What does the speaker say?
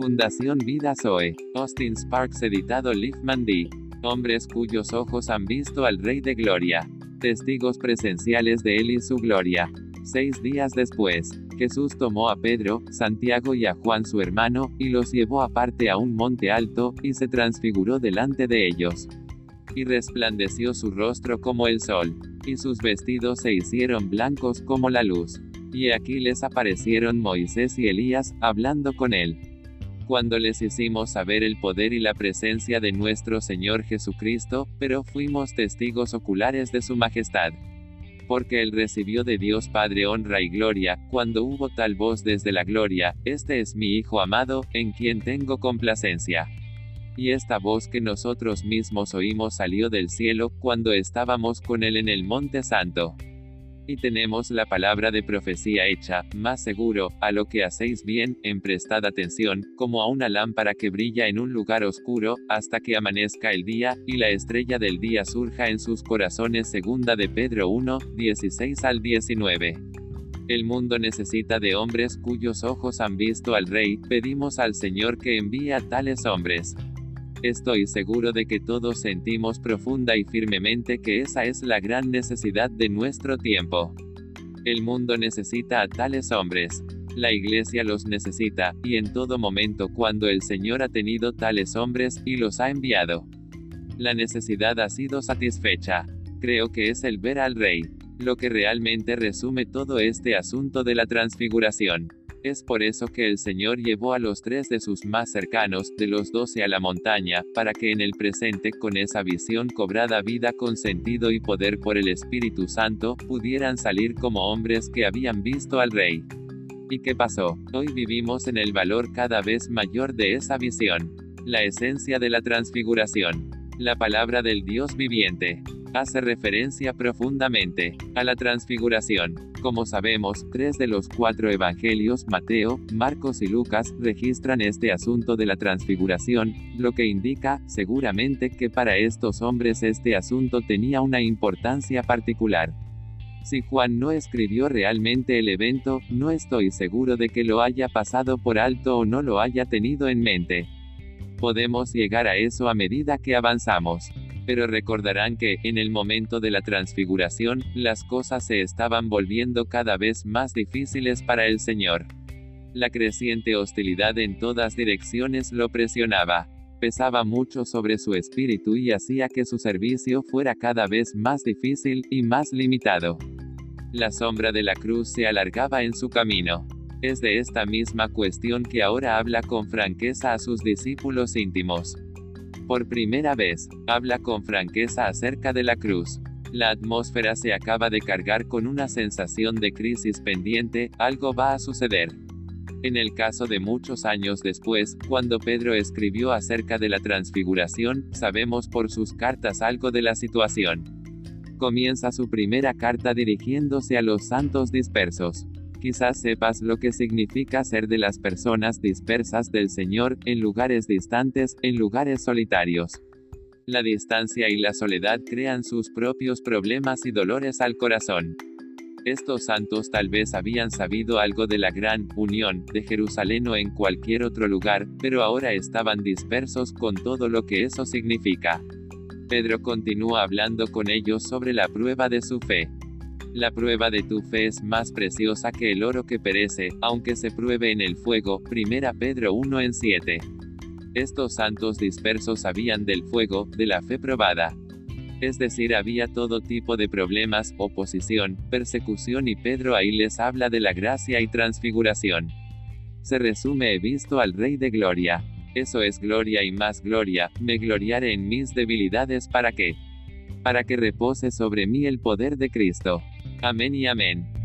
Fundación Vida Zoe. Austin Sparks editado Liefman D. Hombres cuyos ojos han visto al Rey de Gloria. Testigos presenciales de él y su gloria. Seis días después, Jesús tomó a Pedro, Santiago y a Juan su hermano, y los llevó aparte a un monte alto, y se transfiguró delante de ellos. Y resplandeció su rostro como el sol, y sus vestidos se hicieron blancos como la luz. Y aquí les aparecieron Moisés y Elías, hablando con él. Cuando les hicimos saber el poder y la presencia de nuestro Señor Jesucristo, pero fuimos testigos oculares de su majestad porque él recibió de Dios Padre honra y gloria, cuando hubo tal voz desde la gloria, Este es mi Hijo amado, en quien tengo complacencia. Y esta voz que nosotros mismos oímos salió del cielo, cuando estábamos con él en el Monte Santo y tenemos la palabra de profecía hecha, más seguro, a lo que hacéis bien, en prestad atención, como a una lámpara que brilla en un lugar oscuro, hasta que amanezca el día, y la estrella del día surja en sus corazones. Segunda de Pedro 1, 16 al 19. El mundo necesita de hombres cuyos ojos han visto al Rey, pedimos al Señor que envíe a tales hombres. Estoy seguro de que todos sentimos profunda y firmemente que esa es la gran necesidad de nuestro tiempo. El mundo necesita a tales hombres. La iglesia los necesita, y en todo momento cuando el Señor ha tenido tales hombres, y los ha enviado. La necesidad ha sido satisfecha. Creo que es el ver al Rey, lo que realmente resume todo este asunto de la transfiguración. Es por eso que el Señor llevó a los tres de sus más cercanos, de los doce a la montaña, para que en el presente, con esa visión cobrada vida con sentido y poder por el Espíritu Santo, pudieran salir como hombres que habían visto al Rey. ¿Y qué pasó? Hoy vivimos en el valor cada vez mayor de esa visión. La esencia de la transfiguración. La palabra del Dios viviente hace referencia profundamente a la transfiguración. Como sabemos, tres de los cuatro evangelios, Mateo, Marcos y Lucas, registran este asunto de la transfiguración, lo que indica, seguramente, que para estos hombres este asunto tenía una importancia particular. Si Juan no escribió realmente el evento, no estoy seguro de que lo haya pasado por alto o no lo haya tenido en mente. Podemos llegar a eso a medida que avanzamos pero recordarán que, en el momento de la transfiguración, las cosas se estaban volviendo cada vez más difíciles para el Señor. La creciente hostilidad en todas direcciones lo presionaba. Pesaba mucho sobre su espíritu y hacía que su servicio fuera cada vez más difícil y más limitado. La sombra de la cruz se alargaba en su camino. Es de esta misma cuestión que ahora habla con franqueza a sus discípulos íntimos. Por primera vez, habla con franqueza acerca de la cruz. La atmósfera se acaba de cargar con una sensación de crisis pendiente, algo va a suceder. En el caso de muchos años después, cuando Pedro escribió acerca de la transfiguración, sabemos por sus cartas algo de la situación. Comienza su primera carta dirigiéndose a los santos dispersos. Quizás sepas lo que significa ser de las personas dispersas del Señor, en lugares distantes, en lugares solitarios. La distancia y la soledad crean sus propios problemas y dolores al corazón. Estos santos tal vez habían sabido algo de la gran unión de Jerusalén o en cualquier otro lugar, pero ahora estaban dispersos con todo lo que eso significa. Pedro continúa hablando con ellos sobre la prueba de su fe. La prueba de tu fe es más preciosa que el oro que perece, aunque se pruebe en el fuego. Primera Pedro 1 en 7. Estos santos dispersos sabían del fuego, de la fe probada. Es decir, había todo tipo de problemas, oposición, persecución y Pedro ahí les habla de la gracia y transfiguración. Se resume he visto al Rey de Gloria. Eso es gloria y más gloria, me gloriaré en mis debilidades para que, para que repose sobre mí el poder de Cristo. Amén y amén.